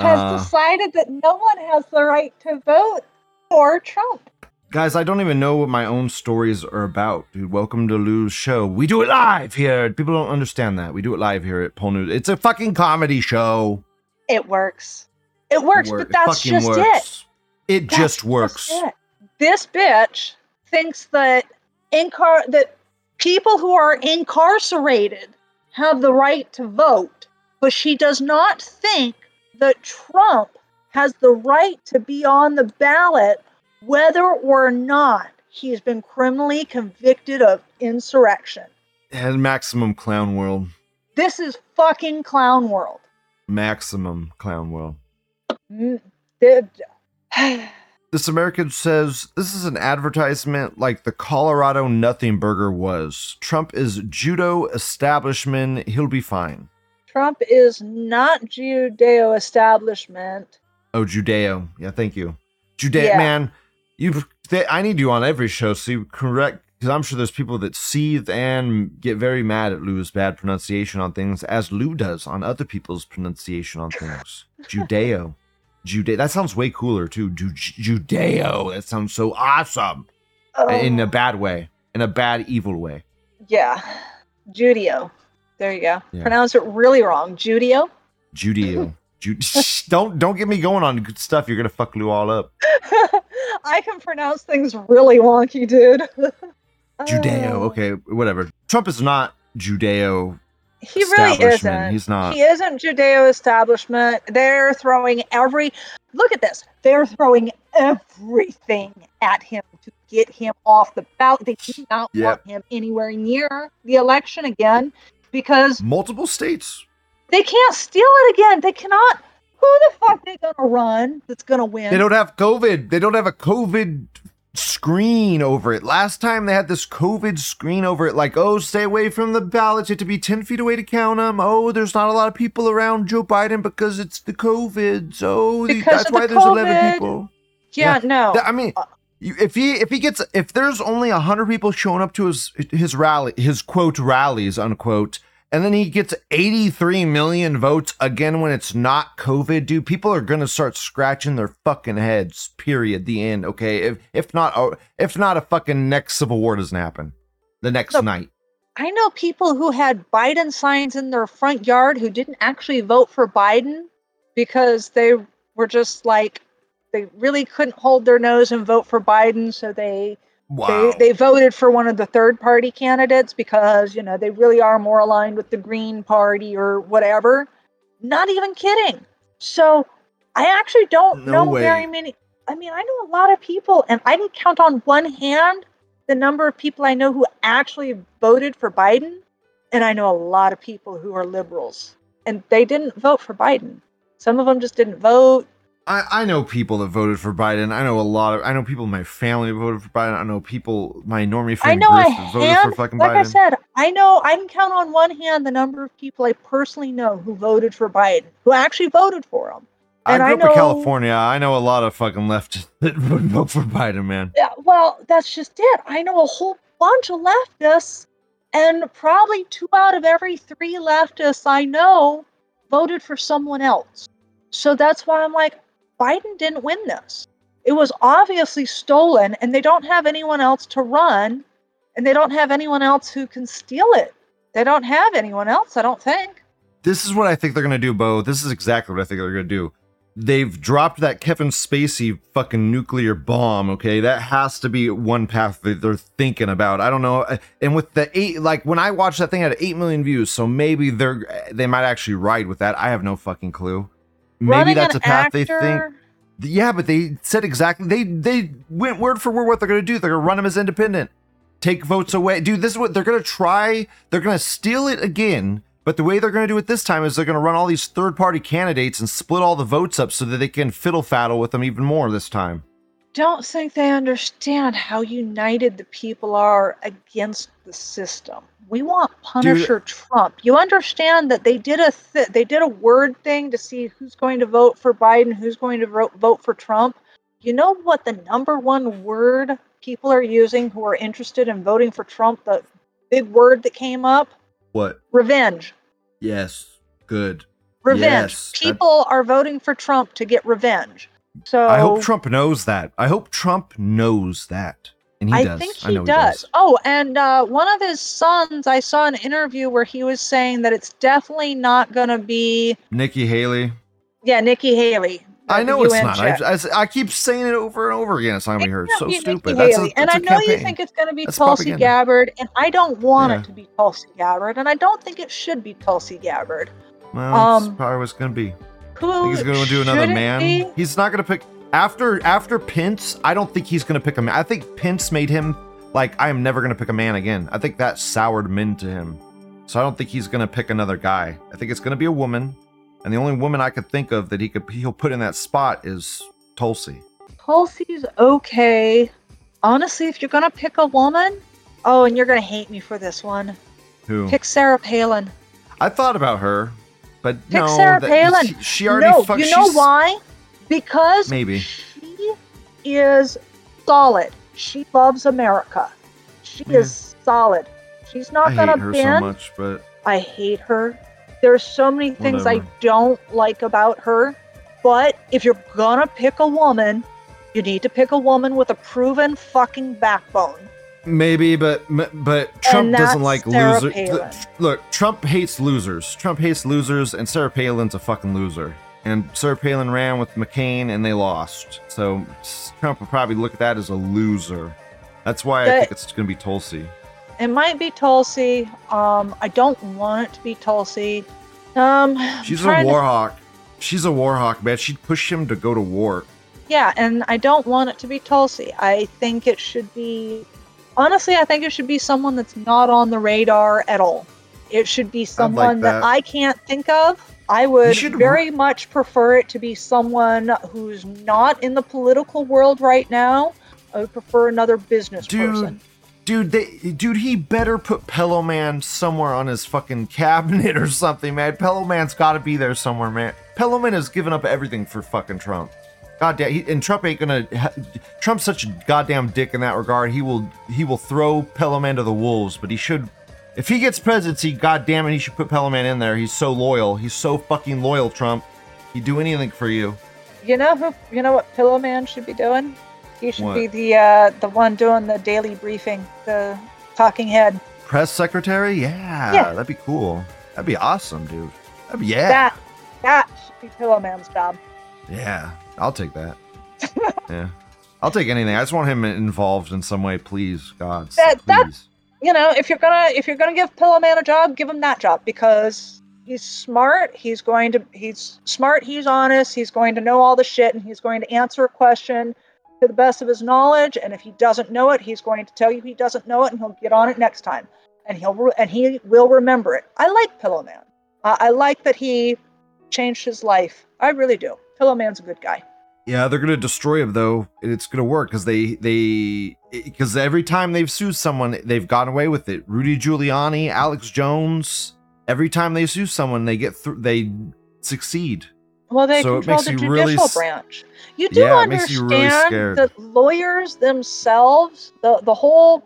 has Uh, decided that no one has the right to vote for Trump. Guys, I don't even know what my own stories are about, dude. Welcome to Lou's show. We do it live here. People don't understand that. We do it live here at Pol News. It's a fucking comedy show. It works. It works, Work- but that's fucking just it. works. It That's just works. it. This bitch thinks that incar that people who are incarcerated have the right to vote, but she does not think that Trump has the right to be on the ballot whether or not he's been criminally convicted of insurrection. And maximum clown world. This is fucking clown world. Maximum clown world. Mm, This American says this is an advertisement like the Colorado Nothing Burger was. Trump is judo establishment. He'll be fine. Trump is not Judeo establishment. Oh, Judeo. Yeah, thank you. Judeo, Yeah. man. You, they, I need you on every show, so you correct because I'm sure there's people that seethe and get very mad at Lou's bad pronunciation on things, as Lou does on other people's pronunciation on things. Judeo, Judeo. That sounds way cooler too. Ju- Judeo. That sounds so awesome oh. in a Oh, bad way, in a bad, evil way. yeah, Judeo. There you go. Yeah. Pronounce it really wrong. Judeo. Judeo. Ju- don't don't get me going on good stuff. You're gonna fuck Lou all up. I can pronounce things really wonky, dude. Judeo. Oh. Okay, whatever. Trump is not Judeo He really isn't. He's not. He isn't Judeo establishment. They're throwing every look at this. They're throwing everything at him to get him off the ballot. They do not Yep. want him anywhere near the election again because Multiple states. they can't steal it again. They cannot. Who the fuck they gonna run that's gonna win? They don't have COVID. They don't have a COVID screen over it. Last time they had this COVID screen over it, like, oh, stay away from the ballots. You have to be 10 feet away to count them. Oh, there's not a lot of people around Joe Biden because it's the COVID. So Because that's of the why there's 11 COVID. people. yeah, no. I mean, You- If he if he gets if there's only hundred people showing up to his his rally his quote rallies unquote, and then he gets 83 million votes again when it's not COVID, dude, people are gonna start scratching their fucking heads. Period. The end. Okay. If if not oh, if not a fucking next civil war doesn't happen, the next Look, night. I know people who had Biden signs in their front yard who didn't actually vote for Biden because they were just like they really couldn't hold their nose and vote for Biden, so they Wow. they, they voted for one of the third party candidates because you know they really are more aligned with the Green Party or whatever. Not even kidding. So I actually don't No know way. very many. I mean, I know a lot of people, and I can count on one hand the number of people I know who actually voted for Biden, and I know a lot of people who are liberals, and they didn't vote for Biden. Some of them just didn't vote. I, I know people that voted for Biden. I know a lot of I know people in my family voted for Biden. I know people my normie I friend know a Griff voted for hand. fucking Like I said, I know I can count on one hand the number of people I personally know who voted for Biden, who actually voted for him. I grew I up know- in California. I know a lot of fucking leftists that would vote for Biden, man. Yeah, well, that's just it. I know a whole bunch of leftists, and probably two out of every three leftists I know voted for someone else. So that's why I'm like, Biden didn't win this. It was obviously stolen, and they don't have anyone else to run, and they don't have anyone else who can steal it. They don't have anyone else, I don't think. This is what I think they're gonna do, Bo. This is exactly what I think they're gonna do. They've dropped that Kevin Spacey fucking nuclear bomb. Okay, that has to be one path that they're thinking about. I don't know. Uh, and with the eight, like when I watched that thing, had eight million views. So maybe they're they might actually ride with that. I have no fucking clue. Maybe that's a path they think. Yeah, but they said exactly they they went word for word what they're gonna do. They're gonna run him as independent, take votes away. Dude, this is what they're gonna try. They're gonna steal it again. But the way they're gonna do it this time is they're gonna run all these third party candidates and split all the votes up so that they can fiddle faddle with them even more this time. don't think they understand how united the people are against the system. We want Punisher Trump. You understand that they did a th- they did a word thing to see who's going to vote for Biden, who's going to vote vote for Trump. You know what the number one word people are using who are interested in voting for Trump? The big word that came up: What? revenge. Yes. Good. Revenge. Yes, that- people are voting for Trump to get revenge. So I hope Trump knows that. I hope Trump knows that. And he I does. think I he know does. Oh, and uh, one of his sons, I saw an interview where he was saying that it's definitely not going to be, Nikki Haley. yeah, Nikki Haley. I know it's not. I, I, I keep saying it over and over again. It's not gonna be heard. So stupid. That's a, Haley. and I I know you think it's going to be That's Tulsi propaganda. Gabbard, and I don't want Yeah. it to be Tulsi Gabbard, and I don't think it should be Tulsi Gabbard. Well, Um, probably what's gonna be. Who think he's going to do another man. be? He's not going to pick after after Pence. I don't think he's going to pick a man. I think Pence made him like I am never going to pick a man again. I think that soured him into him. So I don't think he's going to pick another guy. I think it's going to be a woman, and the only woman I could think of that he could he'll put in that spot is Tulsi. Tulsi's okay. Honestly, if you're going to pick a woman, oh, and you're going to hate me for this one, Who pick Sarah Palin. I thought about her, but Pick no, Sarah that- Palin. She, she already no, fucked. you know why? Because Maybe. she is solid. She loves America. She Yeah. is solid. She's not I gonna hate her bend. so much, but I hate her. There's so many things I don't like about her. But if you're gonna pick a woman, you need to pick a woman with a proven fucking backbone. Maybe, but but Trump doesn't like losers. Look, Trump hates losers. Trump hates losers, and Sarah Palin's a fucking loser. And Sarah Palin ran with McCain, and they lost. So Trump would probably look at that as a loser. That's why I think it's going to be Tulsi. It might be Tulsi. Um, I don't want it to be Tulsi. Um, She's a war hawk. She's a war hawk, man. She'd push him to go to war. Yeah, and I don't want it to be Tulsi. I think it should be honestly, I think it should be someone that's not on the radar at all. It should be someone that. that. I can't think of. I would very much prefer it to be someone who's not in the political world right now. I would prefer another business Dude, person. Dude, they, dude, he better put Pillow Man somewhere on his fucking cabinet or something, man. Pillow Man's got to be there somewhere, man. Pillow Man has given up everything for fucking Trump. Goddamn, he, and Trump ain't gonna. Trump's such a goddamn dick in that regard. He will he will throw Pillowman to the wolves, but he should. If he gets presidency, god damn it, he should put Pillowman in there. He's so loyal. He's so fucking loyal, Trump. He'd do anything for you. You know who? You know what Pillowman should be doing? He should What? be the uh, the one doing the daily briefing, the talking head. Press secretary? Yeah, Yeah. that'd be cool. That'd be awesome, dude. That'd be, yeah. That that should be Pillowman's job. Yeah, I'll take that. yeah, I'll take anything. I just want him involved in some way, please, God, That- that- please. You know, if you're gonna if you're gonna give Pillowman a job, give him that job because he's smart. He's going to he's smart. He's honest. He's going to know all the shit, and he's going to answer a question to the best of his knowledge. And if he doesn't know it, he's going to tell you he doesn't know it, and he'll get on it next time, and he'll re- and he will remember it. I like Pillowman. Uh, I like that he changed his life. I really do. Pillowman's a good guy. Yeah, they're gonna destroy him though. and It's gonna work because they they because every time they've sued someone, they've gotten away with it. Rudy Giuliani, Alex Jones. Every time they sue someone, they get through. They succeed. Well, they So control the judicial really s- branch. You do Yeah, it understand makes you really scared. that lawyers themselves, the the whole,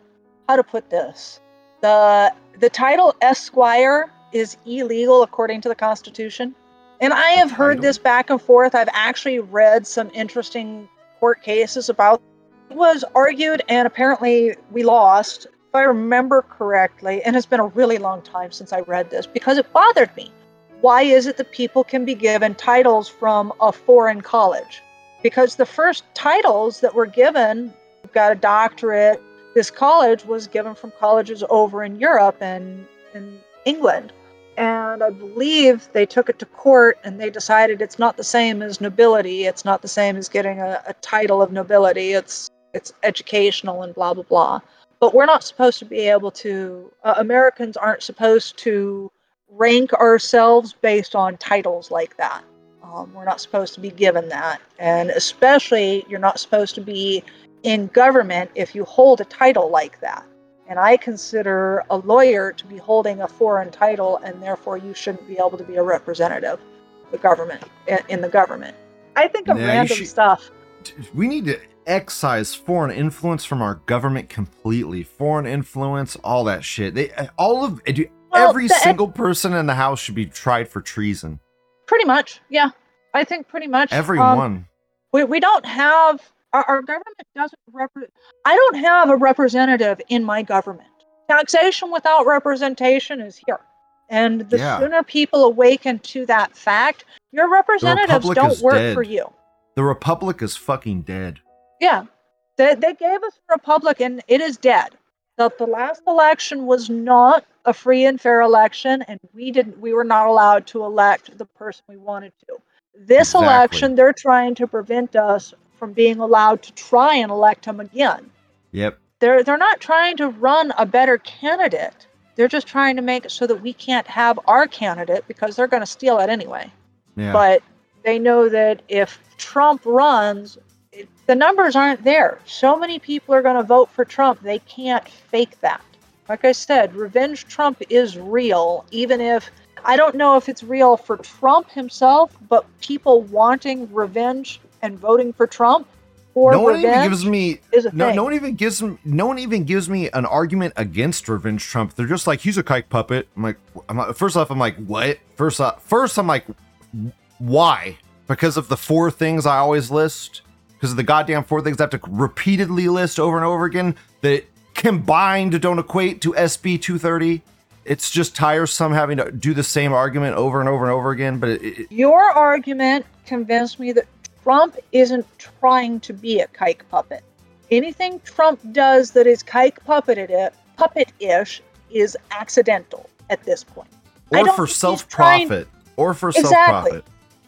how to put this, the the title Esquire is illegal according to the Constitution. And I have heard title? this back and forth. I've actually read some interesting court cases about it was argued and apparently we lost if i remember correctly and it's been a really long time since i read this because it bothered me why is it that people can be given titles from a foreign college? Because the first titles that were given, you've got a doctorate, this college was given from colleges over in Europe and in England. And I believe they took it to court and they decided it's not the same as nobility. It's not the same as getting a, a title of nobility. It's it's educational and blah blah blah. But we're not supposed to be able to. Uh, Americans aren't supposed to rank ourselves based on titles like that. Um, we're not supposed to be given that. And especially, you're not supposed to be in government if you hold a title like that. And I consider a lawyer to be holding a foreign title, and therefore you shouldn't be able to be a representative of the government in, the government. I think of Yeah, random should- stuff. We need to excise foreign influence from our government completely. Foreign influence, all that shit. They all of dude, Well, every the- single person in the house should be tried for treason. Pretty much, yeah. I think pretty much. um, Everyone. we, we don't have our, our government doesn't represent. i don't have a representative in my government taxation without representation is here and the Yeah. sooner people awaken to that fact your representatives don't work dead. for you the republic is fucking dead. yeah they, they gave us a republic and it is dead the, the last election was not a free and fair election and we didn't we were not allowed to elect the person we wanted to this Exactly. election they're trying to prevent us from being allowed to try and elect him again Yep. they're they're not trying to run a better candidate they're just trying to make it so that we can't have our candidate because they're going to steal it anyway Yeah. but they know that if Trump runs, it, the numbers aren't there. So many people are going to vote for Trump, they can't fake that. Like I said, revenge Trump is real, even if I don't know if it's real for Trump himself, but people wanting revenge and voting for Trump for no one even gives me no, no one even gives me no one even gives me an argument against revenge Trump. They're just like he's a kike puppet. I'm like, I'm like first off, I'm like, what? First off, first I'm like, why? Because of the four things I always list. Because of the goddamn four things I have to repeatedly list over and over again that combined don't equate to SB 230. It's just tiresome having to do the same argument over and over and over again. But it, it, Your argument convinced me that Trump isn't trying to be a kike puppet. Anything Trump does that is kike puppeted it, puppet-ish is accidental at this point. Or for think he's self trying- profit, or for Exactly. self profit.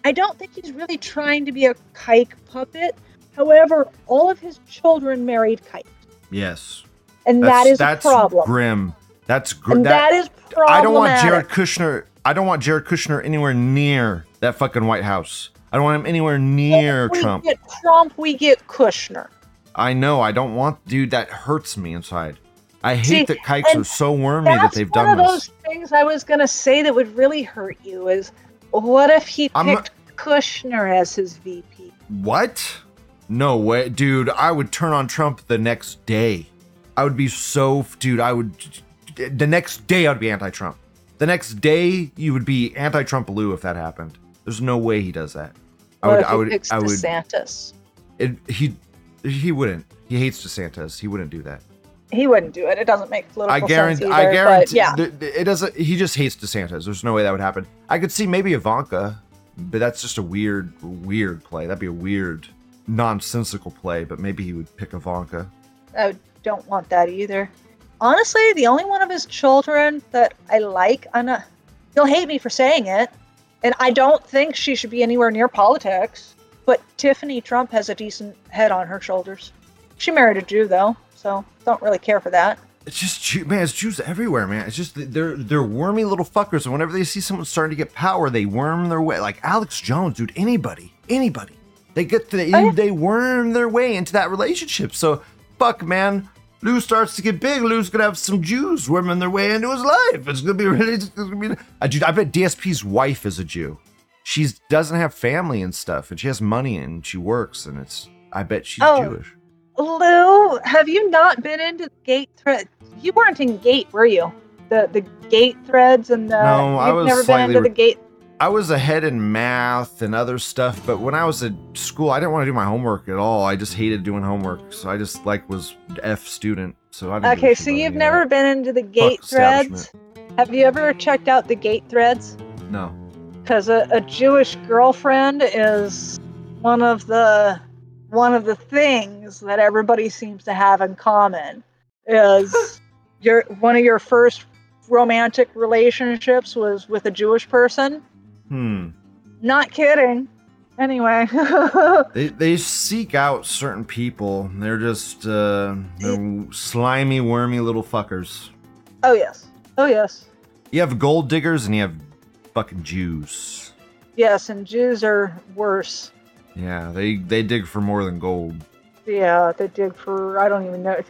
I don't think he's really trying to be a kike puppet. However, all of his children married kike, Yes. and That's, that is that's a problem. grim. That's gr- and that, that is problematic. I don't want Jared Kushner. I don't want Jared Kushner anywhere near that fucking White House. I don't want him anywhere near we Trump. get Trump, we get Kushner. I know. I don't want, dude. That hurts me inside. I hate See, that kikes are so wormy that they've done this. one of those things I was gonna say that would really hurt you is what if he picked Kushner as his VP? What? No way, dude. I would turn on Trump the next day. I would be so, dude. I would. The next day, I'd be anti-Trump. The next day, you would be anti-Trump Lou if that happened. There's no way he does that. I What would. I would. picks I would. DeSantis? It, he. He wouldn't. He hates DeSantis. He wouldn't do that. He wouldn't do it. It doesn't make political I guarantee. sense I guarantee. Yeah, th- th- it doesn't. He just hates DeSantis. There's no way that would happen. I could see maybe Ivanka, but that's just a weird, weird play. That'd be a weird, nonsensical play. But maybe he would pick Ivanka. I don't want that either. Honestly, the only one of his children that I like, I'm not. He'll hate me for saying it, and I don't think she should be anywhere near politics. But Tiffany Trump has a decent head on her shoulders. She married a Jew though, so don't really care for that. It's just Jew, man. It's Jews everywhere, man. It's just they're they're wormy little fuckers, and whenever they see someone starting to get power, they worm their way. Like Alex Jones, dude. Anybody, anybody, they get to, Oh, yeah. they worm their way into that relationship. So fuck, man. Lou starts to get big. Lou's gonna have some Jews worming their way into his life. It's gonna be really. It's gonna be. Uh, dude, I bet DSP's wife is a Jew. She doesn't have family and stuff, and she has money and she works, and it's. I bet she's Oh. Jewish. Lou, have you not been into the gate thread? You weren't in gate, were you? The the gate threads and the. No, I you've was never been slightly into re- the gate. I was ahead in math and other stuff, but when I was at school, I didn't want to do my homework at all. I just hated doing homework, so I just like was F student. So I. Okay, so you've never been into the gate establishment. threads. Have you ever checked out the gate threads? No. Because a, a Jewish girlfriend is one of the one of the things that everybody seems to have in common. Is your one of your first romantic relationships was with a Jewish person? Hmm. Not kidding. Anyway, They they seek out certain people. They're just uh, they're slimy, wormy little fuckers. oh yes, oh yes, You have gold diggers and you have fucking Jews. yes, and Jews are worse. Yeah, they they dig for more than gold. Yeah, they dig for I don't even know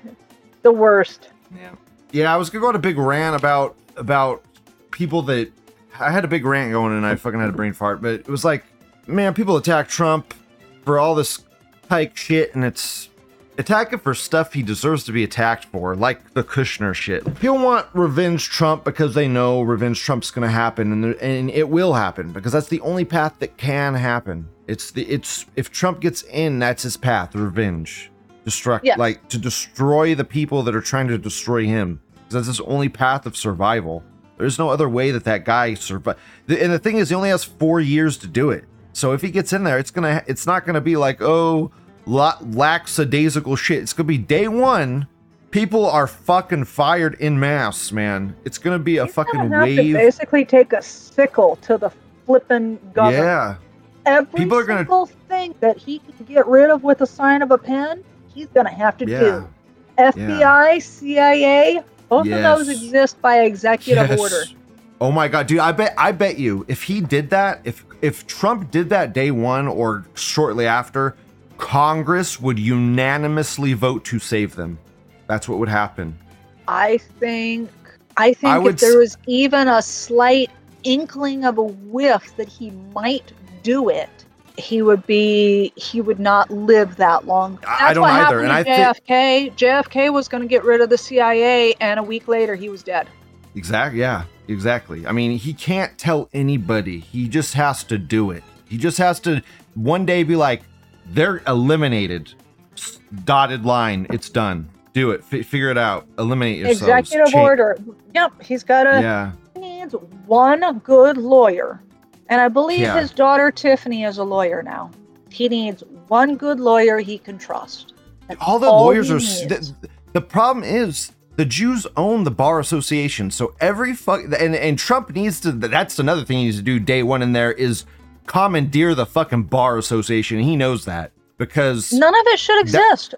the worst. Yeah. Yeah, I was gonna go on a big rant about about people that I had a big rant going and I fucking had a brain fart, but it was like, man, people attack Trump for all this tyke shit and it's attack him for stuff he deserves to be attacked for, like the Kushner shit. People want revenge Trump because they know revenge Trump's gonna happen and, there- and it will happen because that's the only path that can happen. It's the it's if Trump gets in, that's his path, revenge. Destruct Yes. like to destroy the people that are trying to destroy him. That's his only path of survival. There's no other way that that guy survived. And the thing is, he only has four years to do it. So if he gets in there, it's gonna, it's not gonna be like, oh, la- lackadaisical shit. It's gonna be day one. People are fucking fired in mass, man. It's gonna be a He's fucking wave. basically take a sickle to the flippin' government. Yeah, Every People are gonna- single thing that he can get rid of with a sign of a pen, he's gonna have to yeah. do. FBI, CIA, both of those exist by executive Yes. order. Oh my god, dude! I bet I bet you if he did that, if if Trump did that day one or shortly after, Congress would unanimously vote to save them. That's what would happen. I think I think I if there was even a slight inkling of a whiff that he might do it, he would be he would not live that long. I- I don't what either, and I thi- JFK. JFK was going to get rid of the CIA, and a week later he was dead. Exactly. Yeah. Exactly. I mean, he can't tell anybody. He just has to do it. He just has to one day be like, "They're eliminated." Dotted line. It's done. Do it. F- figure it out. Eliminate yourselves. Executive order. Yep, he's got to. Yeah. He needs one good lawyer. And I believe Yeah. his daughter Tiffany is a lawyer now. He needs one good lawyer he can trust. That's all the all lawyers are the, the problem is the Jews own the bar association so every fuck and and Trump needs to that's another thing he needs to do day one in there is commandeer the fucking bar association he knows that because None of it should exist.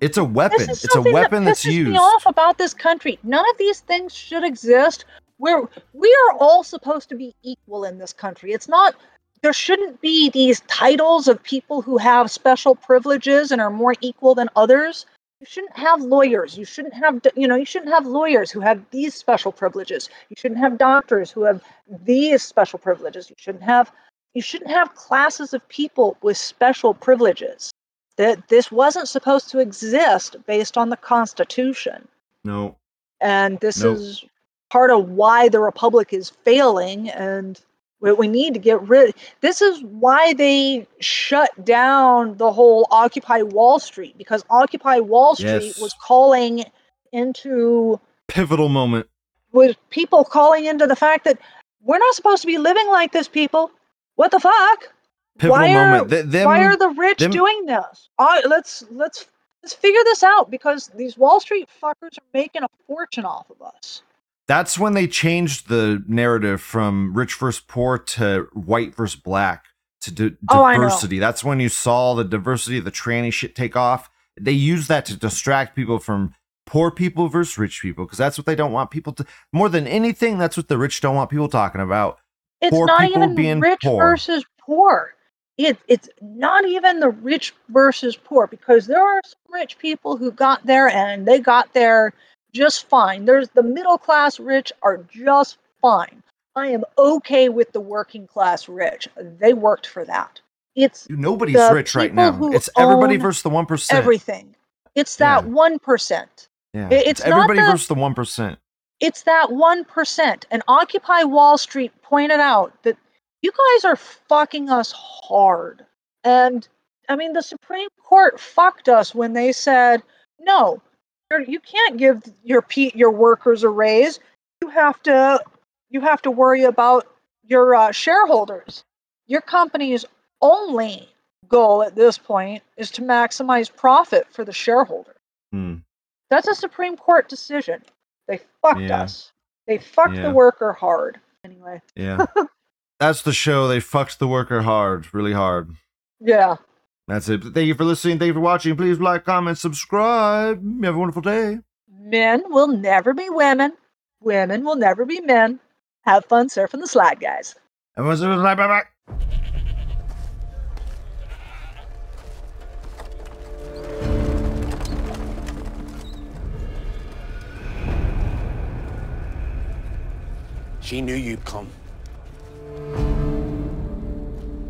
it's a weapon it's a weapon that that's used me off about this country. None of these things should exist. We're we are all supposed to be equal in this country. It's not there shouldn't be these titles of people who have special privileges and are more equal than others. You shouldn't have lawyers. You shouldn't have you know, you shouldn't have lawyers who have these special privileges. You shouldn't have doctors who have these special privileges. You shouldn't have you shouldn't have classes of people with special privileges. That this wasn't supposed to exist based on the Constitution. No. And this is part of why the Republic is failing and we, we need to get rid this is why they shut down the whole Occupy Wall Street because Occupy Wall Street Yes. was calling into Pivotal moment. with people calling into the fact that we're not supposed to be living like this, people. What the fuck? Pivotal why are, moment. Th- them- why are the rich them- doing this? Uh, let's let's let's figure this out because these Wall Street fuckers are making a fortune off of us. That's when they changed the narrative from rich versus poor to white versus black to di- Oh, diversity. That's when you saw the diversity of the tranny shit take off. They use that to distract people from poor people versus rich people because that's what they don't want people to. More than anything, that's what the rich don't want people talking about. It's Poor not people even being rich poor. versus poor. It, it's not even the rich versus poor because there are some rich people who got there and they got there just fine. There's the middle class rich are just fine. I am okay with the working class rich. They worked for that. It's Nobody's rich right now. It's everybody versus the one percent. everything. It's that Yeah. one percent. Yeah, It- it's not everybody the- versus the one percent. It's that one percent. And Occupy Wall Street pointed out that you guys are fucking us hard. And I mean, the Supreme Court fucked us when they said, no, you can't give your your workers a raise. You have to you have to worry about your uh, shareholders. Your company's only goal at this point is to maximize profit for the shareholder. Hmm. That's a Supreme Court decision. They fucked Yeah. us. They fucked Yeah. the worker hard. Anyway, Yeah, that's the show. They fucked the worker hard, really hard. yeah. That's it. Thank you for listening. Thank you for watching. Please like, comment, subscribe. Have a wonderful day. Men will never be women. Women will never be men. Have fun surfing the slide, guys. Everyone's bye bye bye. She knew you'd come.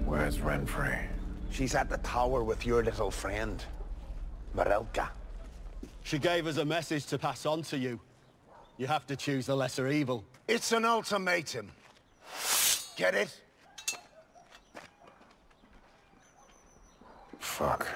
Where's Renfrey? She's at the tower with your little friend, Marilka. She gave us a message to pass on to you. You have to choose the lesser evil. It's an ultimatum. Get it? Fuck.